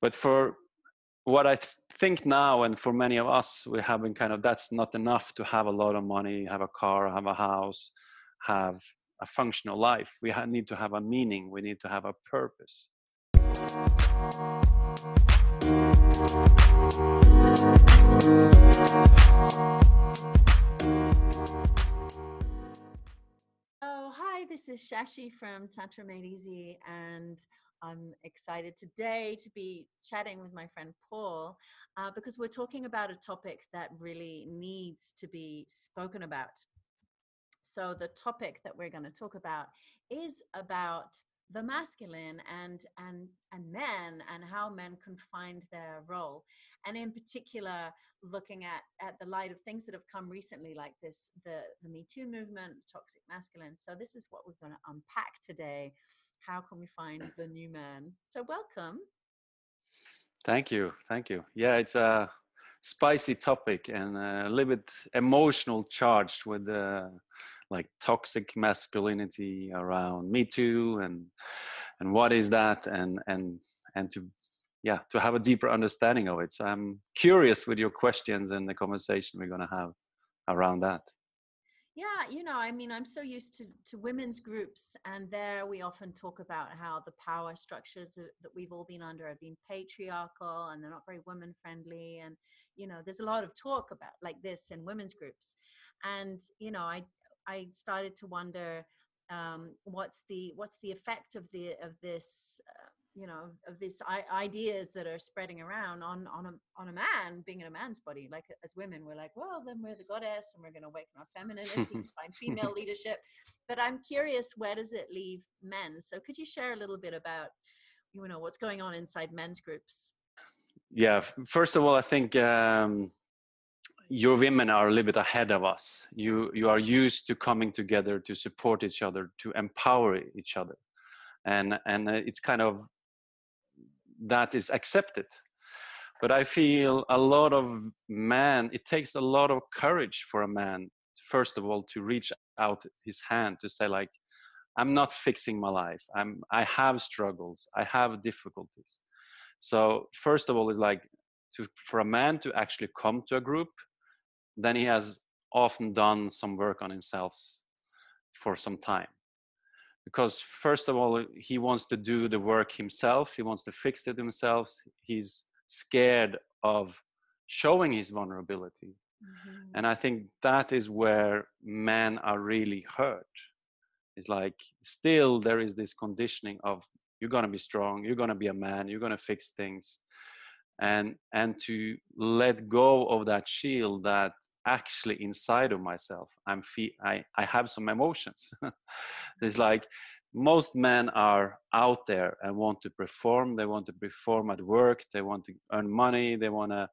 but for what I think now, and for many of us, we have been kind of that's not enough to have a lot of money, have a car, have a house, have a functional life. We need to have a meaning. We need to have a purpose. Oh, hi, this is Shashi from Tantra Made Easy, and I'm excited today to be chatting with my friend Paul uh, because we're talking about a topic that really needs to be spoken about. So, the topic that we're going to talk about is about the masculine and and and men and how men can find their role and in particular looking at at the light of things that have come recently like this the the me too movement toxic masculine so this is what we're going to unpack today how can we find the new man? So welcome. Thank you thank you. Yeah it's a spicy topic and a little bit emotional charged with the like toxic masculinity around me too and and what is that and and and to yeah to have a deeper understanding of it. So i'm curious with your questions and the conversation we're going to have around that yeah you know i mean i'm so used to to women's groups and there we often talk about how the power structures that we've all been under have been patriarchal and they're not very women friendly and you know there's a lot of talk about like this in women's groups. And you know i I started to wonder um, what's the what's the effect of the of this uh, you know of these ideas that are spreading around on on a on a man being in a man's body like as women we're like well then we're the goddess and we're going to awaken our femininity find female leadership. But i'm curious where does it leave men? So could you share a little bit about you know what's going on inside men's groups? Yeah first of all i think um, your women are a little bit ahead of us. You you are used to coming together to support each other, to empower each other, and and uh, it's kind of that is accepted. But I feel a lot of man. It takes a lot of courage for a man, first of all, to reach out his hand to say like, I'm not fixing my life. I'm I have struggles. I have difficulties. So first of all, it's like to, for a man to actually come to a group then he has often done some work on himself for some time because first of all he wants to do the work himself. He wants to fix it himself. He's scared of showing his vulnerability. Mm-hmm. and i think that is where men are really hurt. It's like still there is this conditioning of you're going to be strong. You're going to be a man. You're going to fix things. And and to let go of that shield that actually inside of myself i'm fe- I, I have some emotions. It's like most men are out there and want to perform they want to perform at work they want to earn money they want to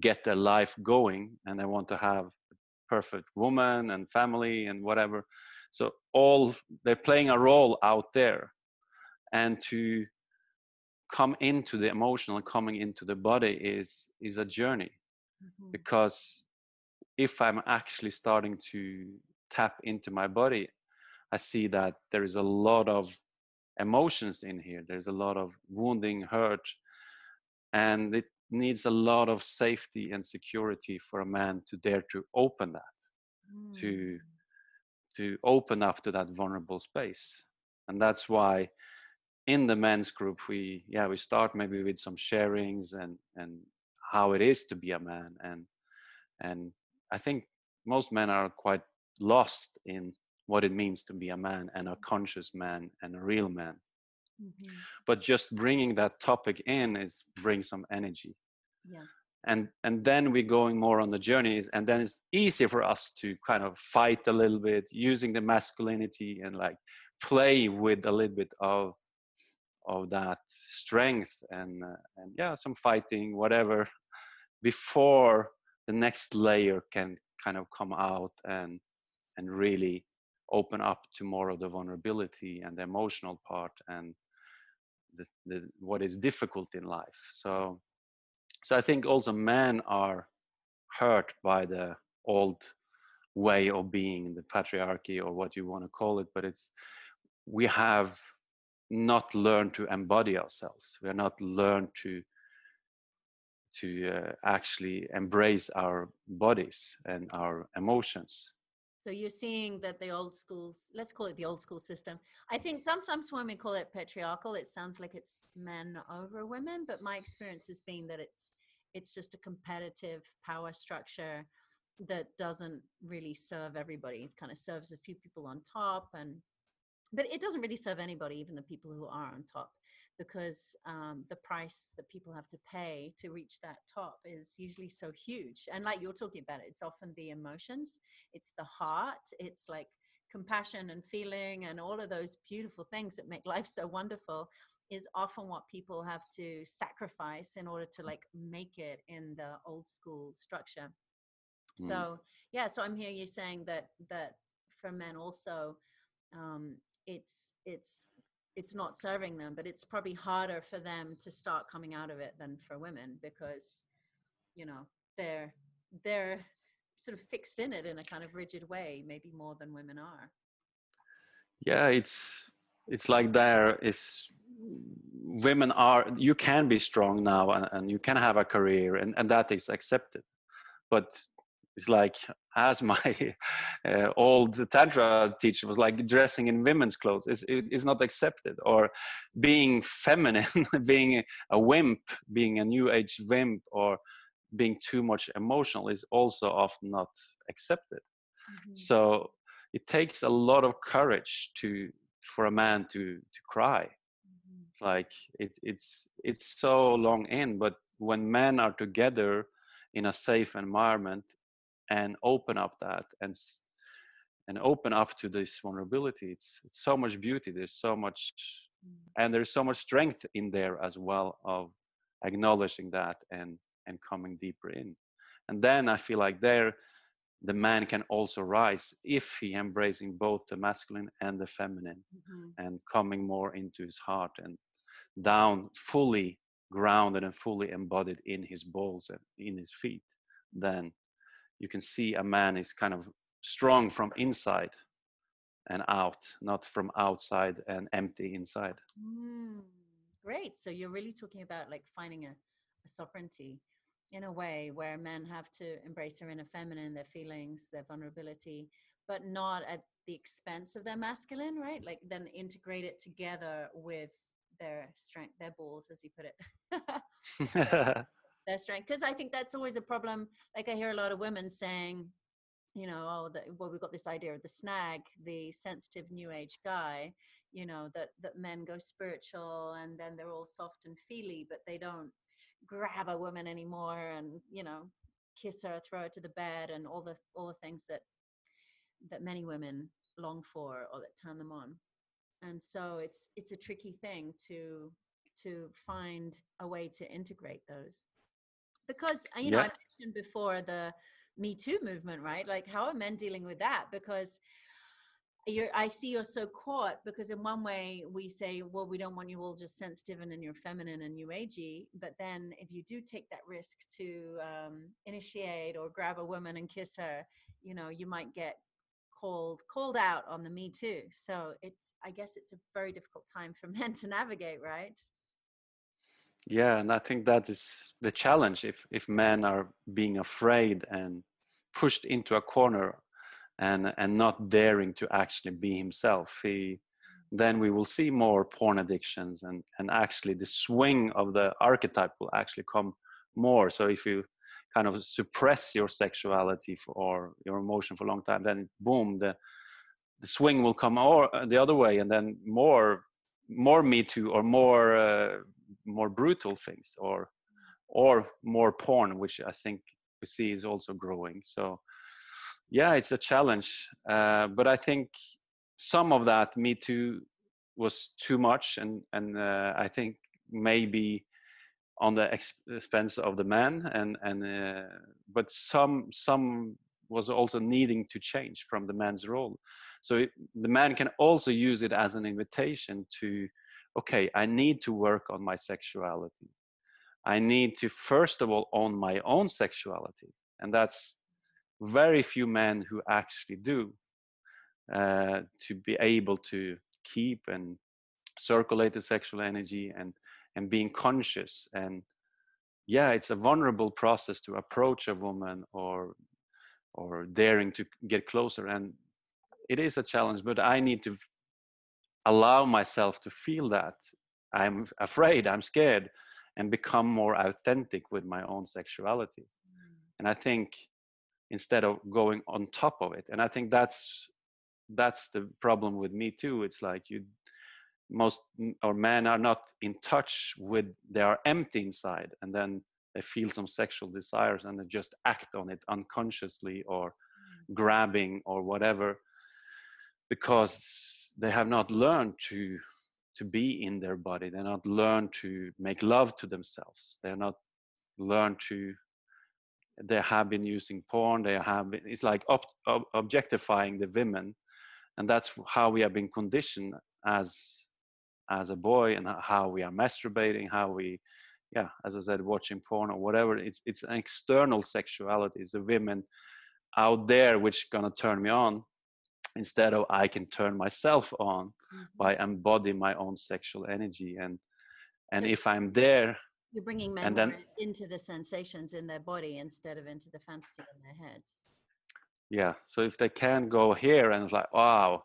get their life going and they want to have a perfect woman and family and whatever. So all they're playing a role out there. And to come into the emotional coming into the body is is a journey mm-hmm. because if i'm actually starting to tap into my body i see that there is a lot of emotions in here there's a lot of wounding hurt and it needs a lot of safety and security for a man to dare to open that mm. to to open up to that vulnerable space and that's why in the men's group we yeah we start maybe with some sharings and and how it is to be a man and and I think most men are quite lost in what it means to be a man and a conscious man and a real man. Mm-hmm. But just bringing that topic in is bring some energy. Yeah. And and then we're going more on the journeys, and then it's easier for us to kind of fight a little bit using the masculinity and like play with a little bit of of that strength and uh, and yeah some fighting whatever before the next layer can kind of come out and and really open up to more of the vulnerability and the emotional part and the, the, what is difficult in life. So so i think also men are hurt by the old way of being the patriarchy or what you want to call it but it's we have not learned to embody ourselves. We are not learned to to uh, actually embrace our bodies and our emotions so you're seeing that the old schools, let's call it the old school system. I think sometimes when we call it patriarchal, it sounds like it's men over women, but my experience has been that it's it's just a competitive power structure that doesn't really serve everybody. It kind of serves a few people on top and but it doesn't really serve anybody, even the people who are on top because um, the price that people have to pay to reach that top is usually so huge. And like you're talking about it, it's often the emotions, it's the heart, it's like compassion and feeling and all of those beautiful things that make life so wonderful is often what people have to sacrifice in order to like make it in the old school structure. Mm. So yeah, so I'm hearing you saying that that for men also um, it's it's it's not serving them but it's probably harder for them to start coming out of it than for women because you know they're they're sort of fixed in it in a kind of rigid way maybe more than women are. Yeah it's it's like there is women are you can be strong now and, and you can have a career and, and that is accepted. But it's like as my uh, old tantra teacher was like dressing in women's clothes is is not accepted or being feminine being a wimp being a new age wimp or being too much emotional is also often not accepted mm-hmm. so it takes a lot of courage to for a man to to cry mm-hmm. it's like it, it's it's so long in but when men are together in a safe environment and open up that and and open up to this vulnerability it's, it's so much beauty there's so much mm. and there's so much strength in there as well of acknowledging that and and coming deeper in and then i feel like there the man can also rise if he embracing both the masculine and the feminine mm-hmm. and coming more into his heart and down fully grounded and fully embodied in his balls and in his feet then you can see a man is kind of strong from inside and out, not from outside and empty inside. Mm, great. So you're really talking about like finding a, a, sovereignty in a way where men have to embrace their inner feminine, their feelings, their vulnerability, but not at the expense of their masculine, right? Like then integrate it together with their strength, their balls, as you put it. their strength because i think that's always a problem like i hear a lot of women saying you know oh the, well we've got this idea of the snag the sensitive new age guy you know that that men go spiritual and then they're all soft and feely but they don't grab a woman anymore and you know kiss her throw her to the bed and all the all the things that that many women long for or that turn them on. And so it's it's a tricky thing to to find a way to integrate those because uh, you know i mentioned before the me too movement right? Like how are men dealing with that? Because you're i see you're so caught because in one way we say well we don't want you all just sensitive and then you're feminine and new agey. But then if you do take that risk to um, initiate or grab a woman and kiss her you know you might get called called out on the me too. So it's i guess it's a very difficult time for men to navigate right yeah and i think that is the challenge if if men are being afraid and pushed into a corner and and not daring to actually be himself he then we will see more porn addictions and and actually the swing of the archetype will actually come more. So if you kind of suppress your sexuality for, or your emotion for a long time then boom the the swing will come or uh, the other way and then more more me too or more uh, more brutal things or or more porn which i think we see is also growing. So yeah it's a challenge. Uh, but i think some of that me too was too much and and uh, i think maybe on the expense of the man and and uh, but some some was also needing to change from the man's role. So it, the man can also use it as an invitation to okay, I need to work on my sexuality. I need to, first of all, own my own sexuality. And that's very few men who actually do uh, to be able to keep and circulate the sexual energy and and being conscious and yeah it's a vulnerable process to approach a woman or or daring to get closer and it is a challenge but i need to allow myself to feel that i'm afraid i'm scared and become more authentic with my own sexuality mm. and i think instead of going on top of it and i think that's that's the problem with me too it's like you most or men are not in touch with they are empty inside and then they feel some sexual desires and they just act on it unconsciously or mm. grabbing or whatever because they have not learned to to be in their body. They're not learned to make love to themselves. They're not learned to they have been using porn. They have been, it's like ob, ob, objectifying the women. And that's how we have been conditioned as as a boy and how we are masturbating how we yeah as i said watching porn or whatever. It's it's an external sexuality. It's the women out there which gonna turn me on instead of i can turn myself on mm-hmm. by embodying my own sexual energy and and so if i'm there you're bringing men then, into the sensations in their body instead of into the fantasy in their heads yeah so if they can go here and it's like wow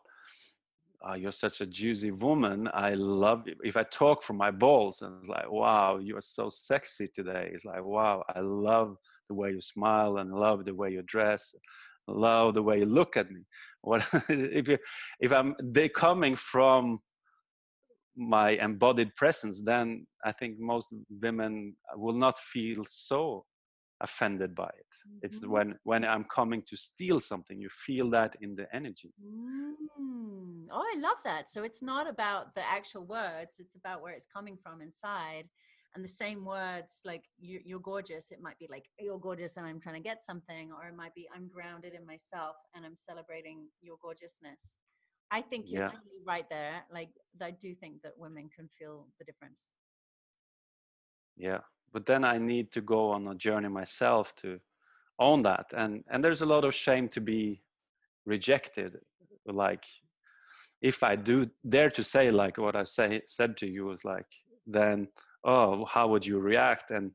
oh, you're such a juicy woman. I love you. If I talk from my balls and it's like, wow, you're so sexy today. It's like, wow, I love the way you smile and love the way you dress, love the way you look at me. What if you if I'm they coming from my embodied presence, then I think most women will not feel so offended by it mm-hmm. it's when when i'm coming to steal something you feel that in the energy mm. oh i love that so it's not about the actual words it's about where it's coming from inside and the same words like you, are gorgeous. It might be like you're gorgeous and i'm trying to get something or it might be i'm grounded in myself and i'm celebrating your gorgeousness. I think you're yeah. totally right there like i do think that women can feel the difference. Yeah but then i need to go on a journey myself to own that and and there's a lot of shame to be rejected like if i do dare to say like what i say said to you was like then oh how would you react? And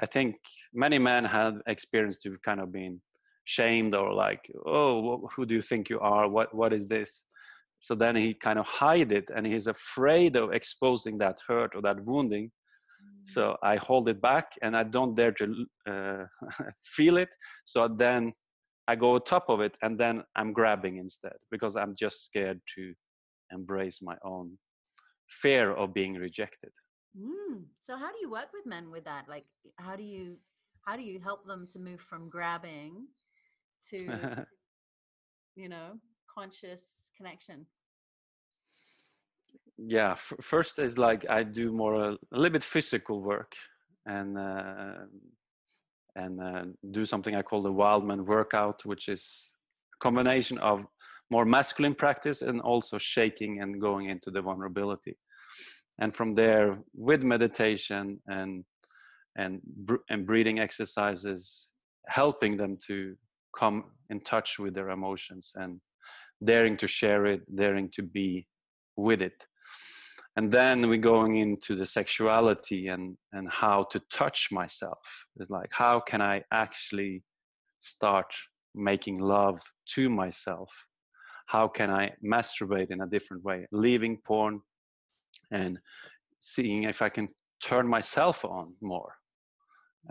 i think many men have experienced to kind of being shamed or like oh who do you think you are? What what is this? So then he kind of hide it and he's afraid of exposing that hurt or that wounding. So i hold it back and i don't dare to uh, feel it. So then i go on top of it and then i'm grabbing instead because i'm just scared to embrace my own fear of being rejected mm. so how do you work with men with that? Like how do you how do you help them to move from grabbing to you know conscious connection? Yeah f- first is like i do more a, a little bit physical work and uh, and uh, do something i call the wildman workout which is a combination of more masculine practice and also shaking and going into the vulnerability and from there with meditation and and and breathing exercises helping them to come in touch with their emotions and daring to share it daring to be with it. And then we're going into the sexuality and and how to touch myself. It's like how can i actually start making love to myself? How can i masturbate in a different way? Leaving porn and seeing if i can turn myself on more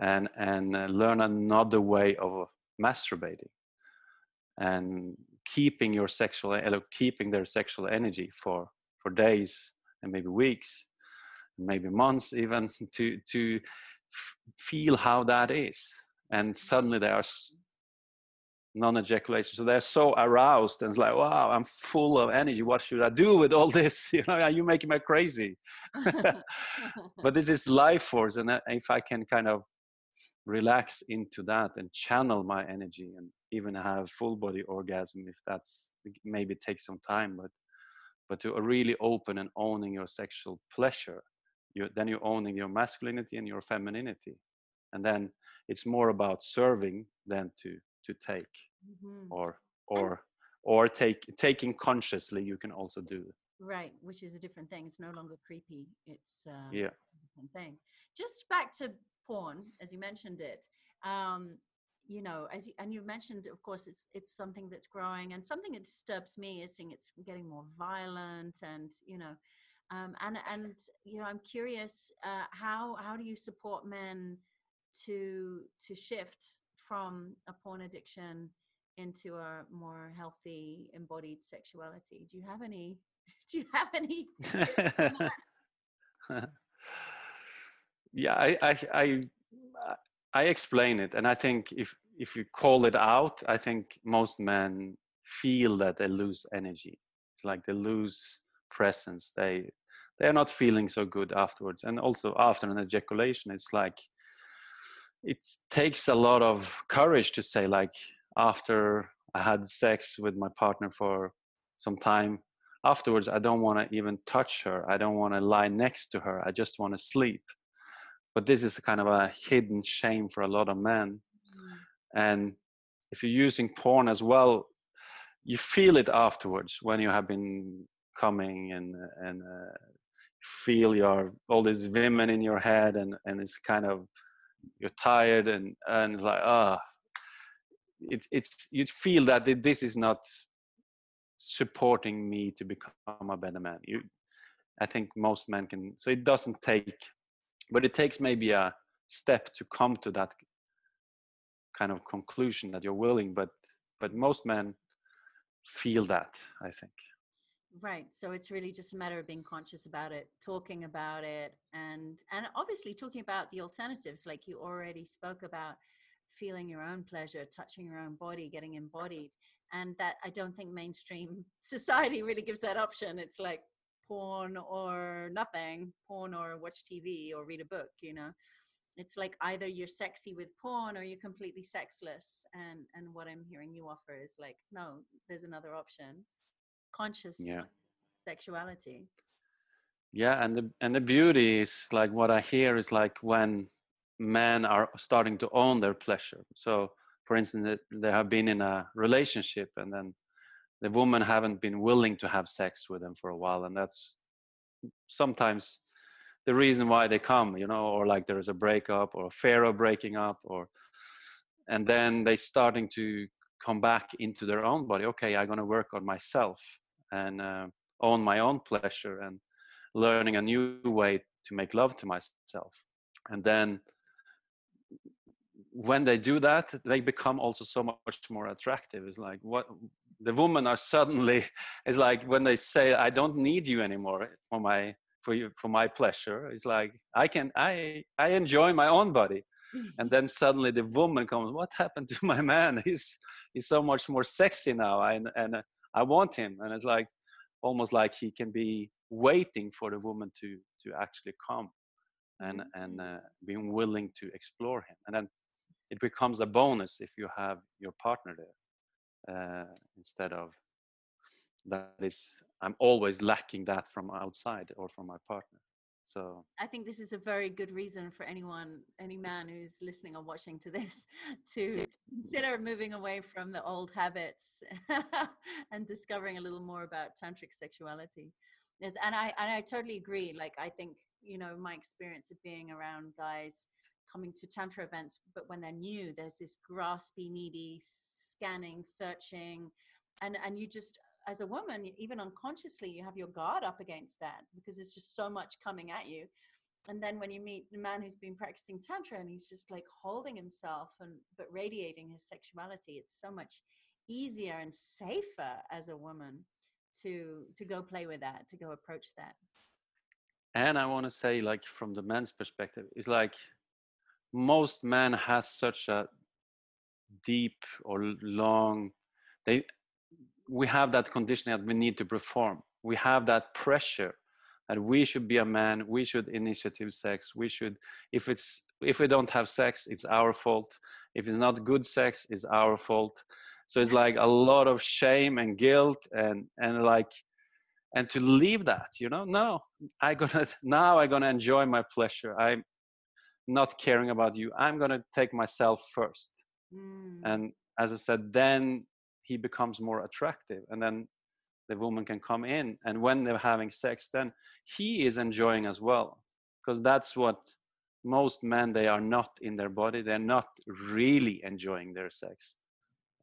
and and uh, learn another way of masturbating and keeping your sexual keeping their sexual energy for for days and maybe weeks, maybe months even to to feel how that is. And suddenly they are non-ejaculation, so they're so aroused and it's like, wow, I'm full of energy. What should I do with all this? You know, are you making me crazy? but this is life force, and uh, if I can kind of relax into that and channel my energy and even have full body orgasm if that's maybe take some time but but to really open and owning your sexual pleasure you then you're owning your masculinity and your femininity and then it's more about serving than to to take mm-hmm. or or or take taking consciously you can also do Right, which is a different thing. It's no longer creepy. It's uh, yeah a different thing. Just back to porn, as you mentioned it. Um, you know, as you, and you mentioned, of course, it's it's something that's growing, and something that disturbs me is seeing it's getting more violent, and you know, um, and and you know, I'm curious, uh, how how do you support men to to shift from a porn addiction into a more healthy embodied sexuality? Do you have any do you have any yeah I, I i i explain it and i think if if you call it out i think most men feel that they lose energy. It's like they lose presence. They they're not feeling so good afterwards. And also after an ejaculation it's like it takes a lot of courage to say like after i had sex with my partner for some time afterwards i don't want to even touch her. I don't want to lie next to her. I just want to sleep. But this is kind of a hidden shame for a lot of men. Mm. and if you're using porn as well you feel it afterwards when you have been coming and and uh, feel your all these women in your head and and it's kind of you're tired and and it's like ah. Oh, it, it's you feel that this is not supporting me to become a better man. You i think most men can so it doesn't take but it takes maybe a step to come to that kind of conclusion that you're willing but but most men feel that i think right so it's really just a matter of being conscious about it talking about it and and obviously talking about the alternatives like you already spoke about feeling your own pleasure touching your own body getting mm-hmm. embodied and that i don't think mainstream society really gives that option. It's like porn or nothing porn or watch tv or read a book you know? It's like either you're sexy with porn or you're completely sexless and and what i'm hearing you offer is like no there's another option conscious yeah. sexuality yeah and the and the beauty is like what i hear is like when men are starting to own their pleasure so for instance they have been in a relationship and then the woman haven't been willing to have sex with them for a while and that's sometimes the reason why they come you know or like there's a breakup or a fear of breaking up or and then they starting to come back into their own body okay i'm going to work on myself and uh, own my own pleasure and learning a new way to make love to myself. And then when they do that they become also so much more attractive. It's like what the women are suddenly it's like when they say i don't need you anymore for my for you for my pleasure it's like i can i i enjoy my own body and then suddenly the woman comes what happened to my man? He's he's so much more sexy now and and uh, i want him. And it's like almost like he can be waiting for the woman to to actually come and and mm. uh, being willing to explore him. And then it becomes a bonus if you have your partner there uh, instead of that is i'm always lacking that from outside or from my partner so i think this is a very good reason for anyone any man who's listening or watching to this to consider moving away from the old habits and discovering a little more about tantric sexuality. Yes and i and i totally agree like i think you know my experience of being around guys coming to tantra events but when they're new there's this graspy needy scanning searching and and you just as a woman even unconsciously you have your guard up against that because there's just so much coming at you. And then when you meet a man who's been practicing tantra and he's just like holding himself and but radiating his sexuality it's so much easier and safer as a woman to to go play with that to go approach that. And i want to say like from the man's perspective it's like most men has such a deep or long they we have that conditioning that we need to perform. We have that pressure that we should be a man we should initiative sex we should if it's if we don't have sex it's our fault. If it's not good sex it's our fault. So it's like a lot of shame and guilt and and like and to leave that you know no i gonna now i gonna enjoy my pleasure. I'm not caring about you. I'm gonna take myself first. Mm. and as i said then he becomes more attractive and then the woman can come in and when they're having sex then he is enjoying as well because that's what most men they are not in their body they're not really enjoying their sex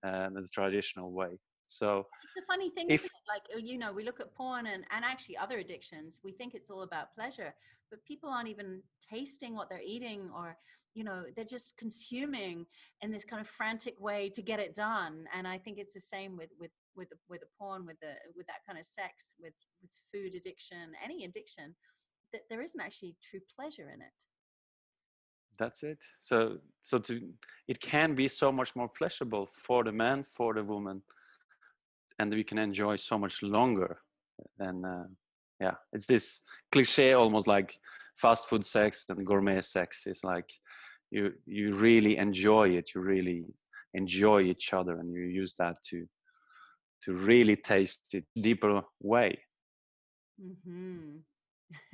uh, the traditional way. So it's a funny thing if, like you know we look at porn and, and actually other addictions we think it's all about pleasure but people aren't even tasting what they're eating or you know they're just consuming in this kind of frantic way to get it done and i think it's the same with with with the, with the porn with the with that kind of sex with with food addiction any addiction that there isn't actually true pleasure in it. That's it. So so to it can be so much more pleasurable for the man for the woman and we can enjoy so much longer than uh, yeah it's this cliche almost like fast food sex and gourmet sex is like you you really enjoy it you really enjoy each other and you use that to to really taste it deeper way. Mm-hmm.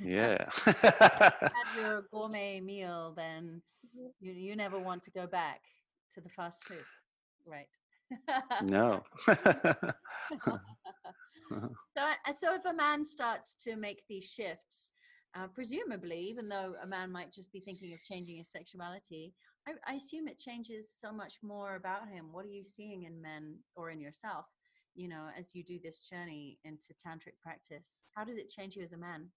yeah. Had your gourmet meal then you, you never want to go back to the fast food right? No. So, so if a man starts to make these shifts uh, presumably even though a man might just be thinking of changing his sexuality I, I assume it changes so much more about him. What are you seeing in men or in yourself you know as you do this journey into tantric practice? How does it change you as a man?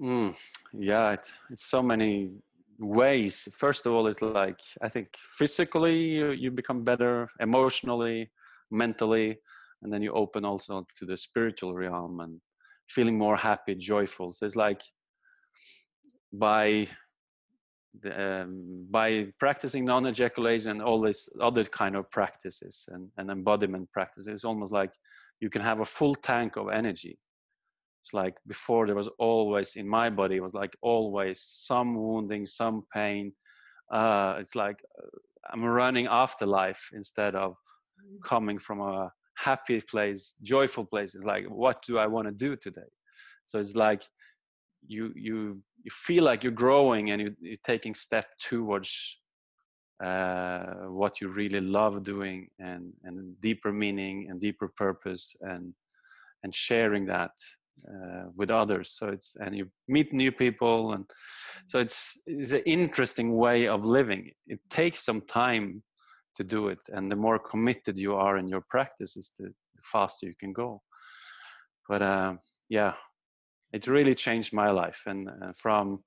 Mm, yeah it, it's so many ways. First of all it's like i think physically you, you become better emotionally mentally and then you open also to the spiritual realm and feeling more happy joyful. So it's like by the, um, by practicing non-ejaculation and all these other kind of practices and, and embodiment practices it's almost like you can have a full tank of energy. It's like before there was always in my body it was like always some wounding some pain. Uh, it's like uh, i'm running after life instead of mm. coming from a happy place joyful place it's like what do i want to do today? So it's like you you you feel like you're growing and you, you're taking step towards uh, what you really love doing and and deeper meaning and deeper purpose and and sharing that uh, with others. So it's and you meet new people and so it's it's an interesting way of living. It takes some time to do it and the more committed you are in your practices the, the faster you can go. But uh, yeah it really changed my life and uh, from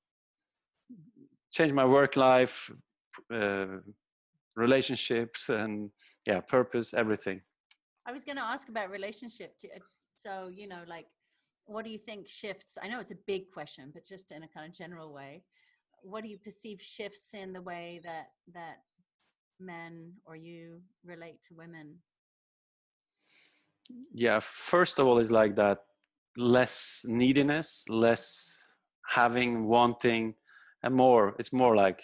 changed my work life uh, relationships and yeah purpose everything. I was going to ask about relationship uh, so you know like what do you think shifts i know it's a big question but just in a kind of general way what do you perceive shifts in the way that that men or you relate to women? Yeah first of all is like that less neediness less having wanting and more it's more like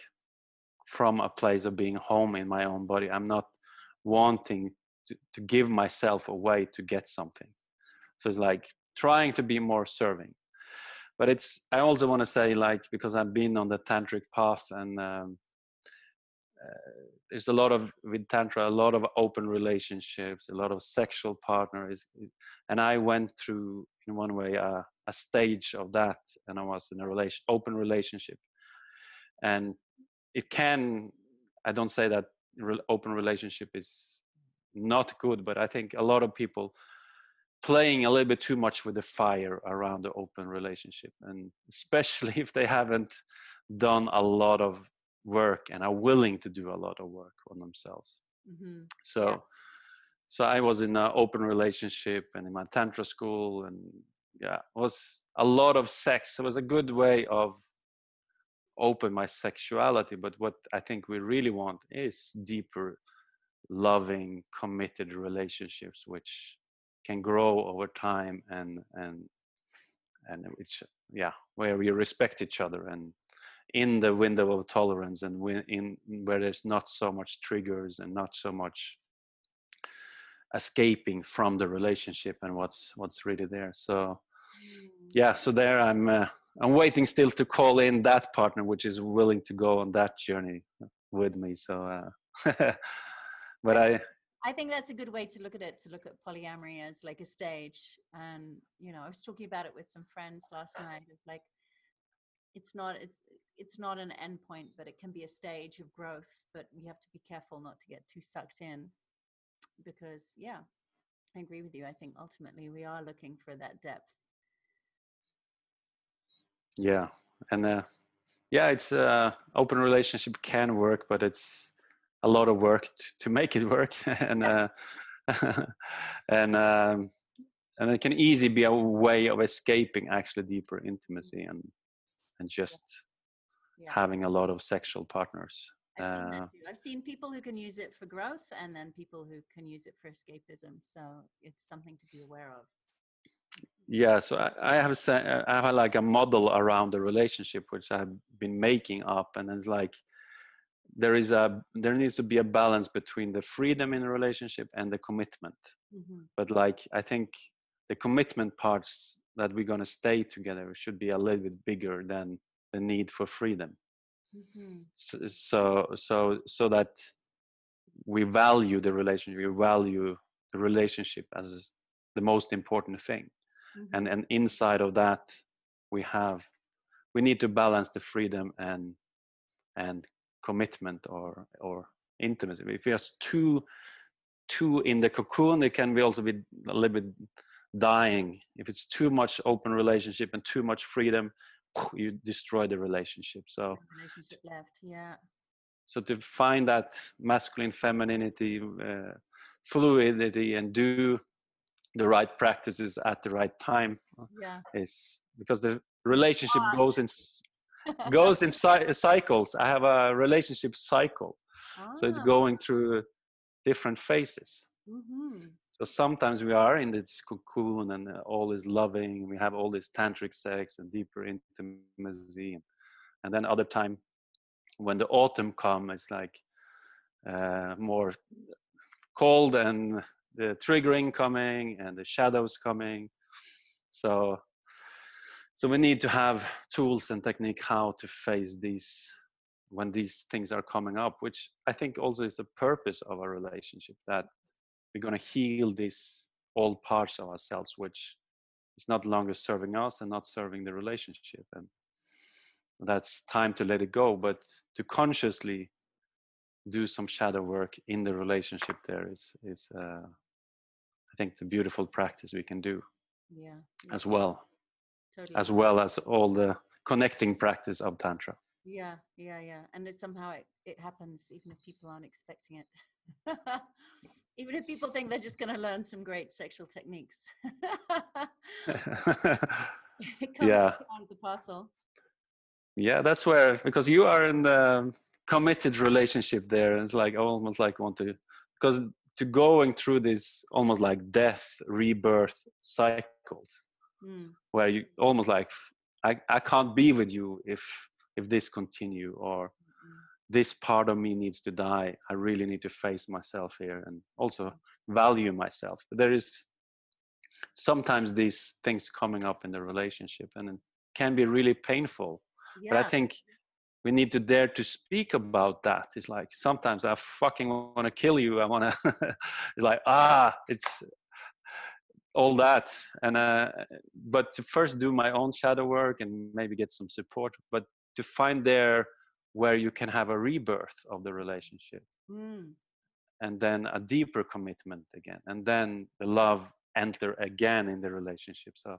from a place of being home in my own body. I'm not wanting to, to give myself away to get something. So it's like trying to be more serving. But it's i also want to say like because i've been on the tantric path and um, there's a lot of with tantra a lot of open relationships a lot of sexual partners. And i went through in one way a, a stage of that and i was in a relation open relationship. And it can i don't say that re- open relationship is not good but i think a lot of people playing a little bit too much with the fire around the open relationship. And especially if they haven't done a lot of work and are willing to do a lot of work on themselves mm-hmm. so yeah. so i was in an open relationship and in my tantra school and yeah it was a lot of sex it was a good way of open my sexuality but what i think we really want is deeper loving committed relationships which can grow over time and and and which yeah where we respect each other and in the window of tolerance and in where there's not so much triggers and not so much escaping from the relationship and what's what's really there so mm. yeah so there i'm uh, i'm waiting still to call in that partner which is willing to go on that journey with me so uh, but i I think that's a good way to look at it. To look at polyamory as like a stage, and you know, I was talking about it with some friends last night. Of like, it's not it's it's not an endpoint, but it can be a stage of growth. But we have to be careful not to get too sucked in, because yeah, I agree with you. I think ultimately we are looking for that depth. Yeah, and uh, yeah, it's uh, open relationship can work, but it's a lot of work t- to make it work, and uh, and um, and it can easily be a way of escaping actually deeper intimacy and and just Yeah. having a lot of sexual partners. I've seen Uh, that too. I've seen people who can use it for growth and then people who can use it for escapism. So it's something to be aware of. yeah so i, I have a, uh, i have like a model around the relationship which i've been making up and it's like there is a there needs to be a balance between the freedom in a relationship and the commitment Mhm. but like i think the commitment parts that we're going to stay together should be a little bit bigger than the need for freedom Mhm. so so so, that we value the relationship we value the relationship as the most important thing and Mhm. and inside of that we have we need to balance the freedom and and commitment or or intimacy if you're too too in the cocoon it can be also be a little bit dying if it's too much open relationship and too much freedom you destroy the relationship so relationship left. Yeah. so to find that masculine femininity uh, fluidity and do the right practices at the right time Yeah. is because the relationship goes in goes in cy- cycles i have a relationship cycle so it's Ah, going through different phases mhm. So sometimes we are in this cocoon and uh, all is loving we have all this tantric sex and deeper intimacy. And then other time when the autumn come it's like uh, more cold and the triggering coming and the shadows coming. So so we need to have tools and technique how to face these when these things are coming up which i think also is the purpose of a relationship that we're going to heal these all parts of ourselves which is not longer serving us and not serving the relationship and that's time to let it go but to consciously do some shadow work in the relationship there is is uh, i think the beautiful practice we can do Yeah. yeah, as well Totally. as well as all the connecting practice of tantra Yeah, yeah, yeah. And it somehow it, it happens even if people aren't expecting it. even if people think they're just going to learn some great sexual techniques. it comes Yeah. out of the parcel. yeah that's where because you are in the committed relationship there and it's like almost like want to because to going through this almost like death rebirth cycles Mm, where you almost like I, I can't be with you if if this continue or this part of me needs to die i really need to face myself here and also value myself. But there is sometimes these things coming up in the relationship and it can be really painful Yeah. but i think we need to dare to speak about that. It's like sometimes i fucking want to kill you i want to it's like ah it's all that and uh but to first do my own shadow work and maybe get some support but to find there where you can have a rebirth of the relationship Mm, and then a deeper commitment again and then the love enter again in the relationship so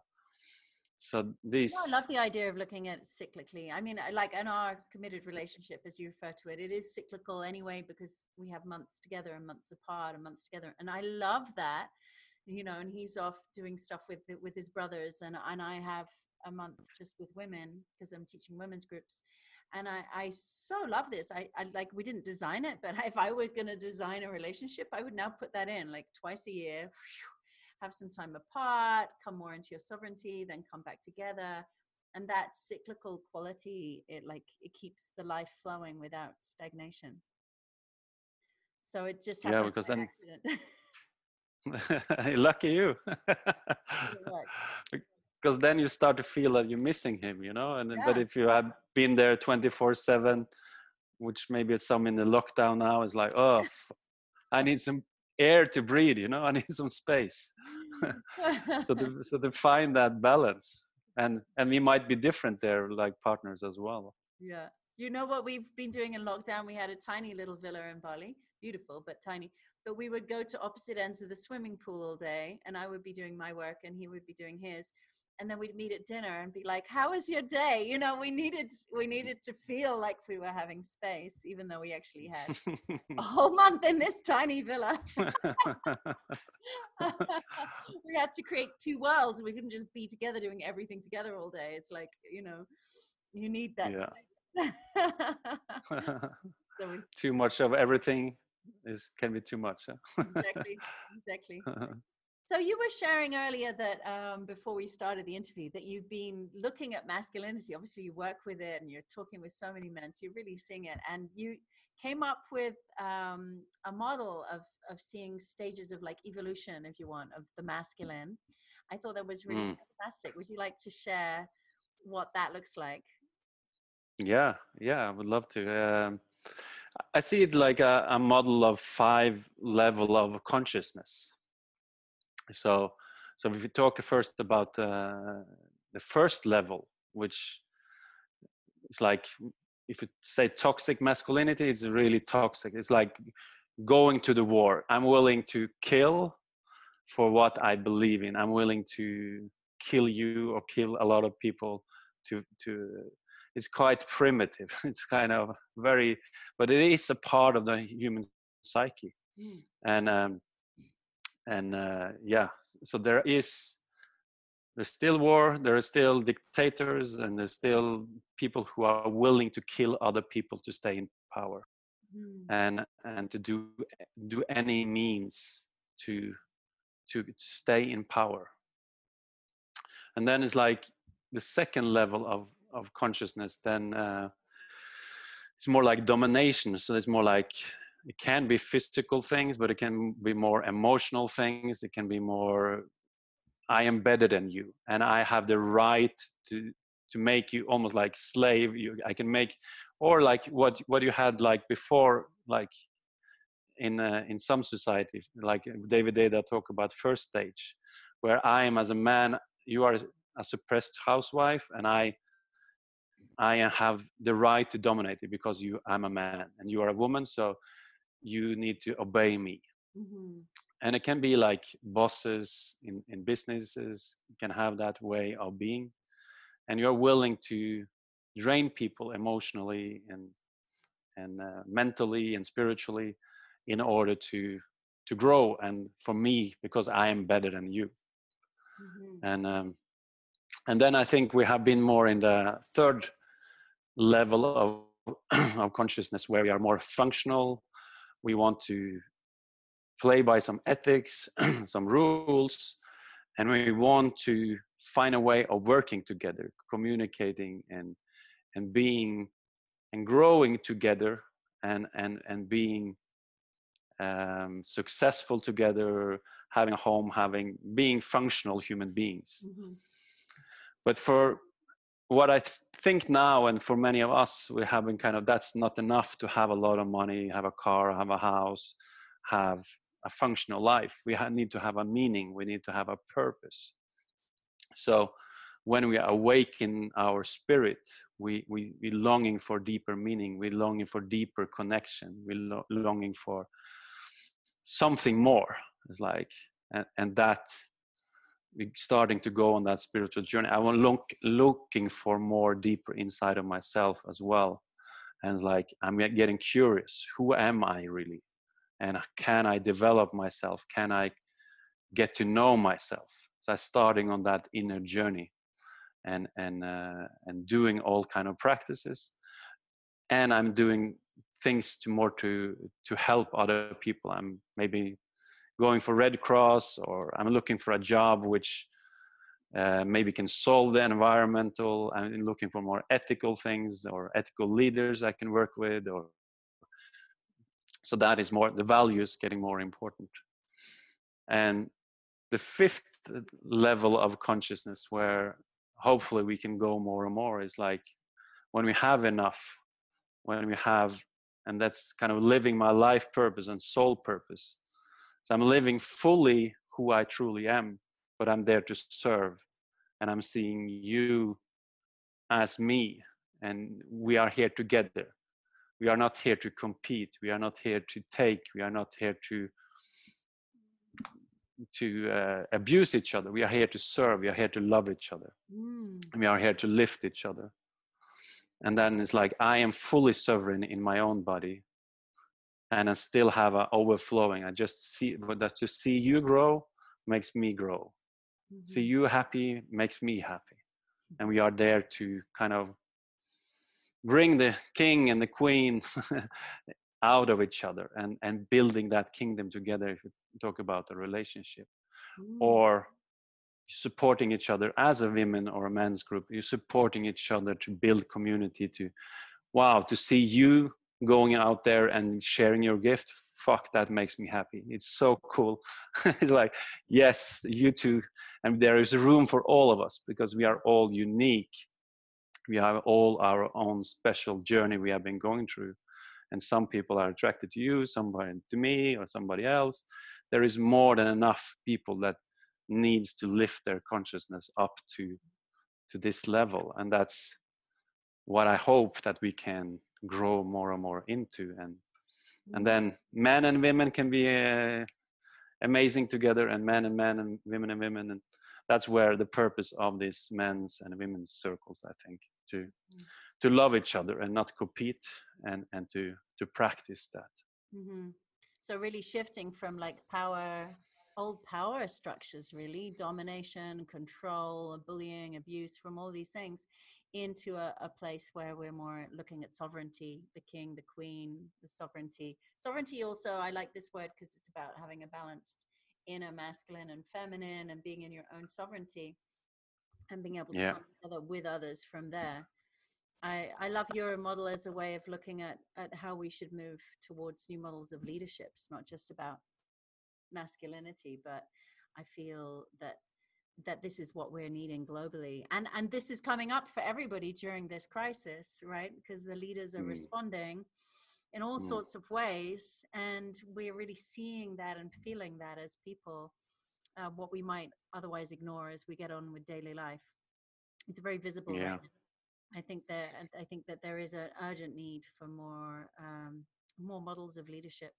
so these I love the idea of looking at it cyclically. I mean, like in our committed relationship, as you refer to it, it is cyclical anyway because we have months together and months apart and months together, and I love that. You know, and he's off doing stuff with with his brothers, and and I have a month just with women because I'm teaching women's groups, and I I so love this. I I like we didn't design it, but if I were going to design a relationship, I would now put that in like twice a year. have some time apart, come more into your sovereignty, then come back together. And that cyclical quality, it like it keeps the life flowing without stagnation. So it just Yeah, because by then- accident. lucky you because then you start to feel that you're missing him you know and then, but if you had been there 24 7 which maybe some in the lockdown now is like oh i need some air to breathe you know i need some space. So to so to find that balance and and we might be different there like partners as well. Yeah. You know what? We've been doing in lockdown we had a tiny little villa in bali beautiful but tiny but we would go to opposite ends of the swimming pool all day and i would be doing my work and he would be doing his and then we'd meet at dinner and be like how was your day? You know we needed we mm-hmm. needed to feel like we were having space even though we actually had a whole month in this tiny villa. We had to create two worlds. We couldn't just be together doing everything together all day. It's like you know you need that yeah. so we, too much of everything is can be too much huh? exactly exactly so you were sharing earlier that um, before we started the interview that you've been looking at masculinity. Obviously, you work with it, and you're talking with so many men, so you're really seeing it. And you came up with um, a model of of seeing stages of like evolution, if you want, of the masculine. I thought that was really mm. fantastic. Would you like to share what that looks like? Yeah, yeah, I would love to. Um, I see it like a, a model of five level of consciousness so, so if we talk first about uh, the first level, which is like if you say toxic masculinity, it's really toxic. It's like going to the war. I'm willing to kill for what I believe in. I'm willing to kill you or kill a lot of people to to it's quite primitive it's kind of very but it is a part of the human psyche mm. and um, and uh, yeah so there is there's still war there are still dictators and there's still people who are willing to kill other people to stay in power. Mm. and and to do do any means to to, to stay in power. And then it's like the second level of of consciousness then uh, it's more like domination. So it's more like it can be physical things but it can be more emotional things. It can be more i am better than you and i have the right to to make you almost like slave. You i can make or like what what you had like before like in uh, in some society like david Deida talk about first stage where i am as a man you are a suppressed housewife and i i have the right to dominate you because you i'm a man and you are a woman. So you need to obey me mm-hmm. and it can be like bosses in, in businesses can have that way of being and you're willing to drain people emotionally and and uh, mentally and spiritually in order to to grow and for me because i am better than you mm-hmm. and um, and then i think we have been more in the third level of of consciousness where we are more functional we want to play by some ethics, some rules, and we want to find a way of working together, communicating and and being and growing together and and and being um, successful together, having a home, having being functional human beings. Mm-hmm. But for what I think now, and for many of us, we have been kind of that's not enough to have a lot of money, have a car, have a house, have a functional life. We need to have a meaning. We need to have a purpose. So, when we awaken our spirit, we we we longing for deeper meaning. We longing for deeper connection. We lo- longing for something more. It's like, and, and that starting to go on that spiritual journey. I want look looking for more deeper inside of myself as well. And like i'm getting curious who am i really? And can i develop myself? Can i get to know myself? So i'm starting on that inner journey and and uh, and doing all kind of practices. And i'm doing things to more to to help other people. I'm maybe going for Red Cross or I'm looking for a job which uh, maybe can solve the environmental. I'm looking for more ethical things or ethical leaders I can work with. Or so that is more the values getting more important. And the fifth level of consciousness where hopefully we can go more and more is like when we have enough, when we have, and that's kind of living my life purpose and soul purpose so i'm living fully who i truly am but i'm there to serve and i'm seeing you as me and we are here together. We are not here to compete. We are not here to take. We are not here to to uh, abuse each other. We are here to serve. We are here to love each other. Mm. we are here to lift each other. And then it's like i am fully sovereign in my own body and i still have a overflowing. I just see that to see you grow makes me grow. See Mhm. you happy makes me happy. And we are there to kind of bring the king and the queen out of each other and and building that kingdom together if you talk about a relationship. Mm. or supporting each other as a women or a men's group you're supporting each other to build community to wow to see you going out there and sharing your gift fuck that makes me happy. It's so cool. It's like yes you too. And there is room for all of us because we are all unique. We have all our own special journey we have been going through. And some people are attracted to you somebody to me or somebody else. There is more than enough people that needs to lift their consciousness up to to this level. And that's what i hope that we can grow more and more into and and then men and women can be uh, amazing together and men and men and women and women and that's where the purpose of these men's and women's circles i think to Mm. to love each other and not compete and and to to practice that. Hmm So really shifting from like power, old power structures, really domination, control, bullying, abuse, from all these things, into a, a place where we're more looking at sovereignty, the king, the queen, the sovereignty. Sovereignty also, I like this word because it's about having a balanced inner masculine and feminine, and being in your own sovereignty, and being able to Yeah. come together with others from there. I, I love your model as a way of looking at, at how we should move towards new models of leadership. It's not just about masculinity, but I feel that that this is what we're needing globally. And and this is coming up for everybody during this crisis, right? Because the leaders are Mm. responding in all Mm. sorts of ways. And we're really seeing that and feeling that as people, uh, what we might otherwise ignore as we get on with daily life. It's a very visible Yeah. right. I think that I think that there is an urgent need for more um, more models of leadership.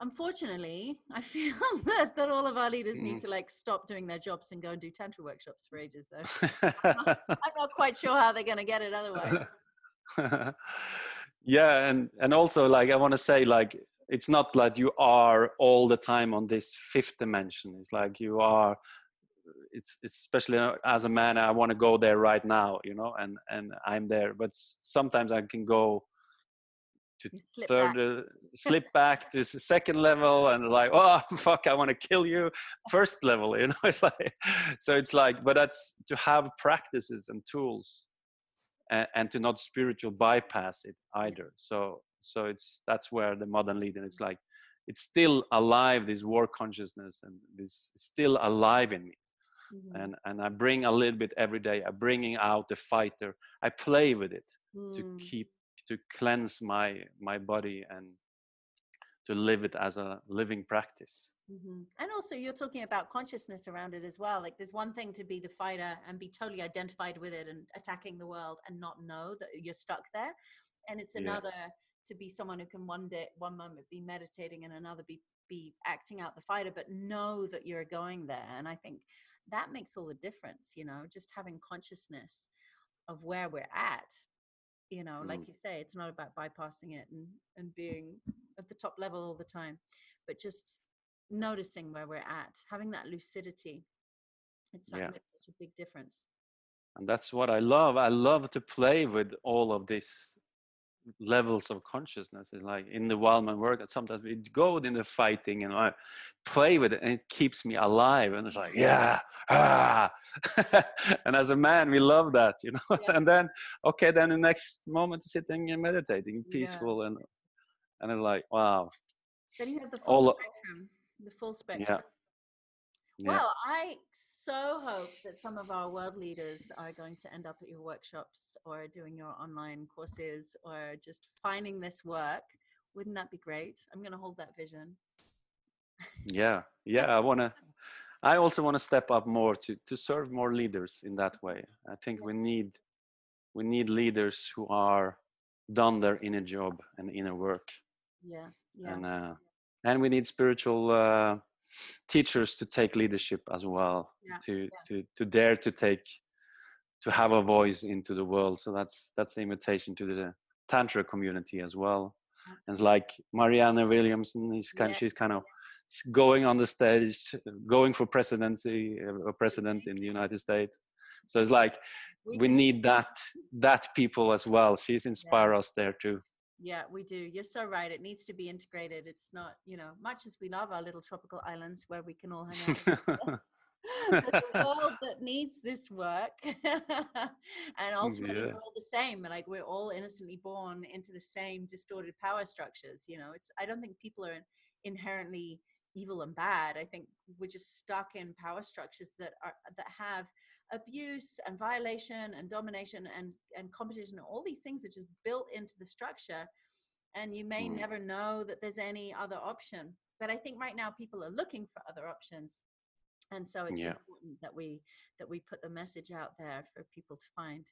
Unfortunately, I feel that, that all of our leaders need Mhm. to like stop doing their jobs and go and do tantra workshops for ages. Though I'm not quite sure how they're going to get it otherwise. yeah and and also like i want to say like it's not like you are all the time on this fifth dimension it's like you are it's, it's especially uh, as a man i want to go there right now you know and and i'm there but sometimes i can go to slip third back. uh, slip back to the second level and like oh fuck i want to kill you first level you know it's like so it's like but that's to have practices and tools and, and to not spiritual bypass it either so so it's that's where the modern leader is like it's still alive this war consciousness and this is still alive in me Mhm. and and i bring a little bit every day i'm bringing out the fighter i play with it to Mm. keep to cleanse my my body and to live it as a living practice Mhm. And also, you're talking about consciousness around it as well. Like, there's one thing to be the fighter and be totally identified with it and attacking the world and not know that you're stuck there. And it's Yeah. another to be someone who can one day, one moment be meditating and another be be acting out the fighter, but know that you're going there. And I think that makes all the difference. You know, just having consciousness of where we're at. You know, like Mm. you say, it's not about bypassing it and and being at the top level all the time, but just noticing where we're at, having that lucidity. It's Yeah. such a big difference. and that's what i love i love to play with all of these levels of consciousness is like in the wildman work sometimes we go in the fighting and i play with it and it keeps me alive and it's like yeah ah. and as a man we love that you know Yeah. and then okay then the next moment sitting and meditating Yeah. peaceful and and it's like wow Then you have the full all spectrum. The full spectrum. Yeah. Well, I so hope that some of our world leaders are going to end up at your workshops or doing your online courses or just finding this work. Wouldn't that be great? I'm going to hold that vision. yeah. Yeah i want to i also want to step up more to to serve more leaders in that way. I think we need we need leaders who are done their inner job and inner work. Yeah. Yeah. And uh, and we need spiritual uh, teachers to take leadership as well Yeah, to yeah. to to dare to take to have a voice into the world. So that's that's the invitation to the tantra community as well. And it's like mariana williamson he's kind Yeah. she's kind of going on the stage going for presidency uh, a president in the united states. So it's like we need that that people as well. She's inspire us there too Yeah, we do. You're so right. It needs to be integrated. It's not, you know, much as we love our little tropical islands where we can all hang out. with each other, There's a world that needs this work. and mm, ultimately, Yeah. we're all the same. Like, we're all innocently born into the same distorted power structures. You know, it's, I don't think people are inherently evil and bad. I think we're just stuck in power structures that are, that have abuse and violation and domination and, and competition. All these things are just built into the structure. And you may Mm. never know that there's any other option. But I think right now people are looking for other options and so it's Yeah. important that we that we put the message out there for people to find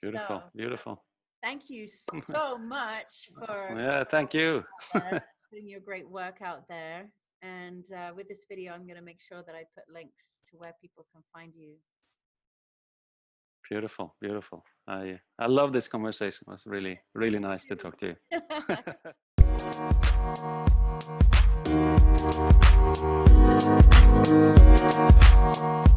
beautiful So- beautiful thank you so much for yeah thank you putting your great work out there and uh, with this video i'm going to make sure that i put links to where people can find you Beautiful, beautiful. I I love this conversation. It was really really nice to talk to you.